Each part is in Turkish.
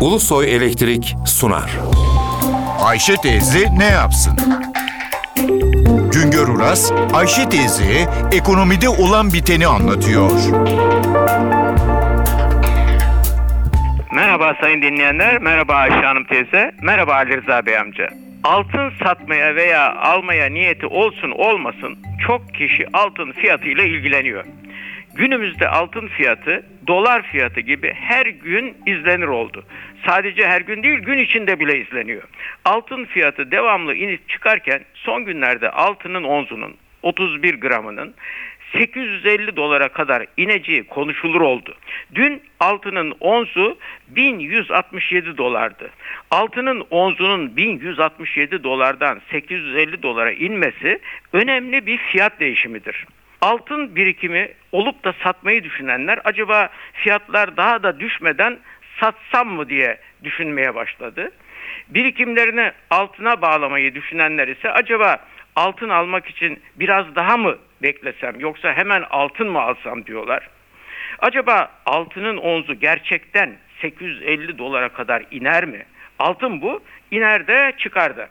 Ulusoy Elektrik sunar. Ayşe teyze ne yapsın? Güngör Uras, Ayşe teyzeye ekonomide olan biteni anlatıyor. Merhaba sayın dinleyenler, merhaba Ayşe Hanım teyze, merhaba Ali Rıza Bey amca. Altın satmaya veya almaya niyeti olsun olmasın çok kişi altın fiyatıyla ilgileniyor. Günümüzde altın fiyatı dolar fiyatı gibi her gün izlenir oldu. Sadece her gün değil gün içinde bile izleniyor. Altın fiyatı devamlı inip çıkarken son günlerde altının onzunun 31 gramının 850 dolara kadar ineceği konuşulur oldu. Dün altının onzu 1167 dolardı. Altının onzunun 1167 dolardan 850 dolara inmesi önemli bir fiyat değişimidir. Altın birikimi olup da satmayı düşünenler acaba fiyatlar daha da düşmeden satsam mı diye düşünmeye başladı. Birikimlerini altına bağlamayı düşünenler ise acaba altın almak için biraz daha mı beklesem yoksa hemen altın mı alsam diyorlar. Acaba altının onzu gerçekten 850 dolara kadar iner mi? Altın bu iner de çıkar da.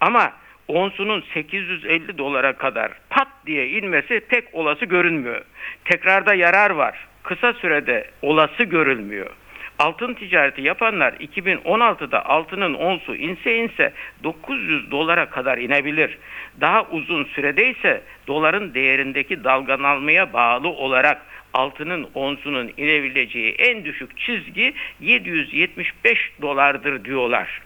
Ama onsunun 850 dolara kadar pat diye inmesi pek olası görünmüyor. Tekrarda yarar var. Kısa sürede olası görülmüyor. Altın ticareti yapanlar 2016'da altının onsu inse inse 900 dolara kadar inebilir. Daha uzun sürede ise doların değerindeki dalgalanmaya bağlı olarak altının onsunun inebileceği en düşük çizgi 775 dolardır diyorlar.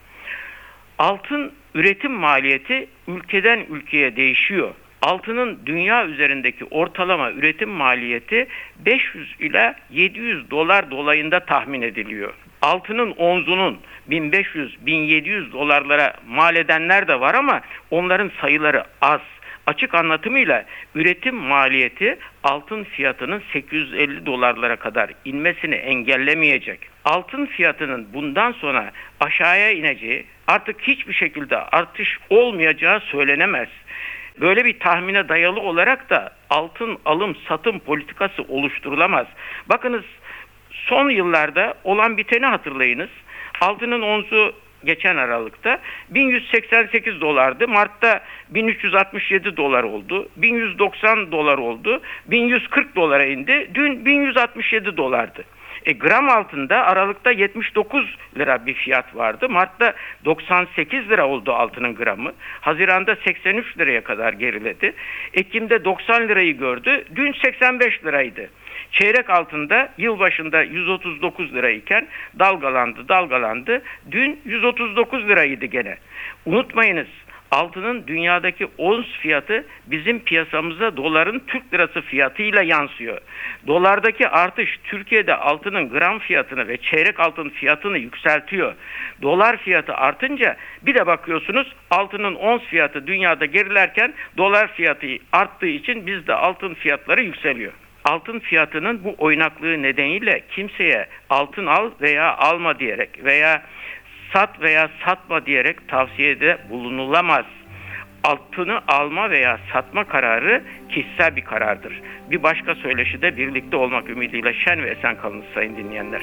Altın üretim maliyeti ülkeden ülkeye değişiyor. Altının dünya üzerindeki ortalama üretim maliyeti 500 ila 700 dolar dolayında tahmin ediliyor. Altının onzunun 1500-1700 dolarlara mal edenler de var ama onların sayıları az. Açık anlatımıyla üretim maliyeti altın fiyatının 850 dolarlara kadar inmesini engellemeyecek. Altın fiyatının bundan sonra aşağıya ineceği, artık hiçbir şekilde artış olmayacağı söylenemez. Böyle bir tahmine dayalı olarak da altın alım satım politikası oluşturulamaz. Bakınız son yıllarda olan biteni hatırlayınız. Altının onzu geçen Aralık'ta 1188 dolardı. Mart'ta 1367 dolar oldu. 1190 dolar oldu. 1140 dolara indi. Dün 1167 dolardı. E, gram altında Aralık'ta 79 lira bir fiyat vardı. Mart'ta 98 lira oldu altının gramı. Haziranda 83 liraya kadar geriledi. Ekim'de 90 lirayı gördü. Dün 85 liraydı. Çeyrek altında yılbaşında 139 lirayken dalgalandı dalgalandı. Dün 139 liraydı gene. Unutmayınız altının dünyadaki ons fiyatı bizim piyasamıza doların Türk lirası fiyatıyla yansıyor. Dolardaki artış Türkiye'de altının gram fiyatını ve çeyrek altın fiyatını yükseltiyor. Dolar fiyatı artınca bir de bakıyorsunuz altının ons fiyatı dünyada gerilerken dolar fiyatı arttığı için bizde altın fiyatları yükseliyor altın fiyatının bu oynaklığı nedeniyle kimseye altın al veya alma diyerek veya sat veya satma diyerek tavsiyede bulunulamaz. Altını alma veya satma kararı kişisel bir karardır. Bir başka söyleşide birlikte olmak ümidiyle şen ve esen kalınız sayın dinleyenler.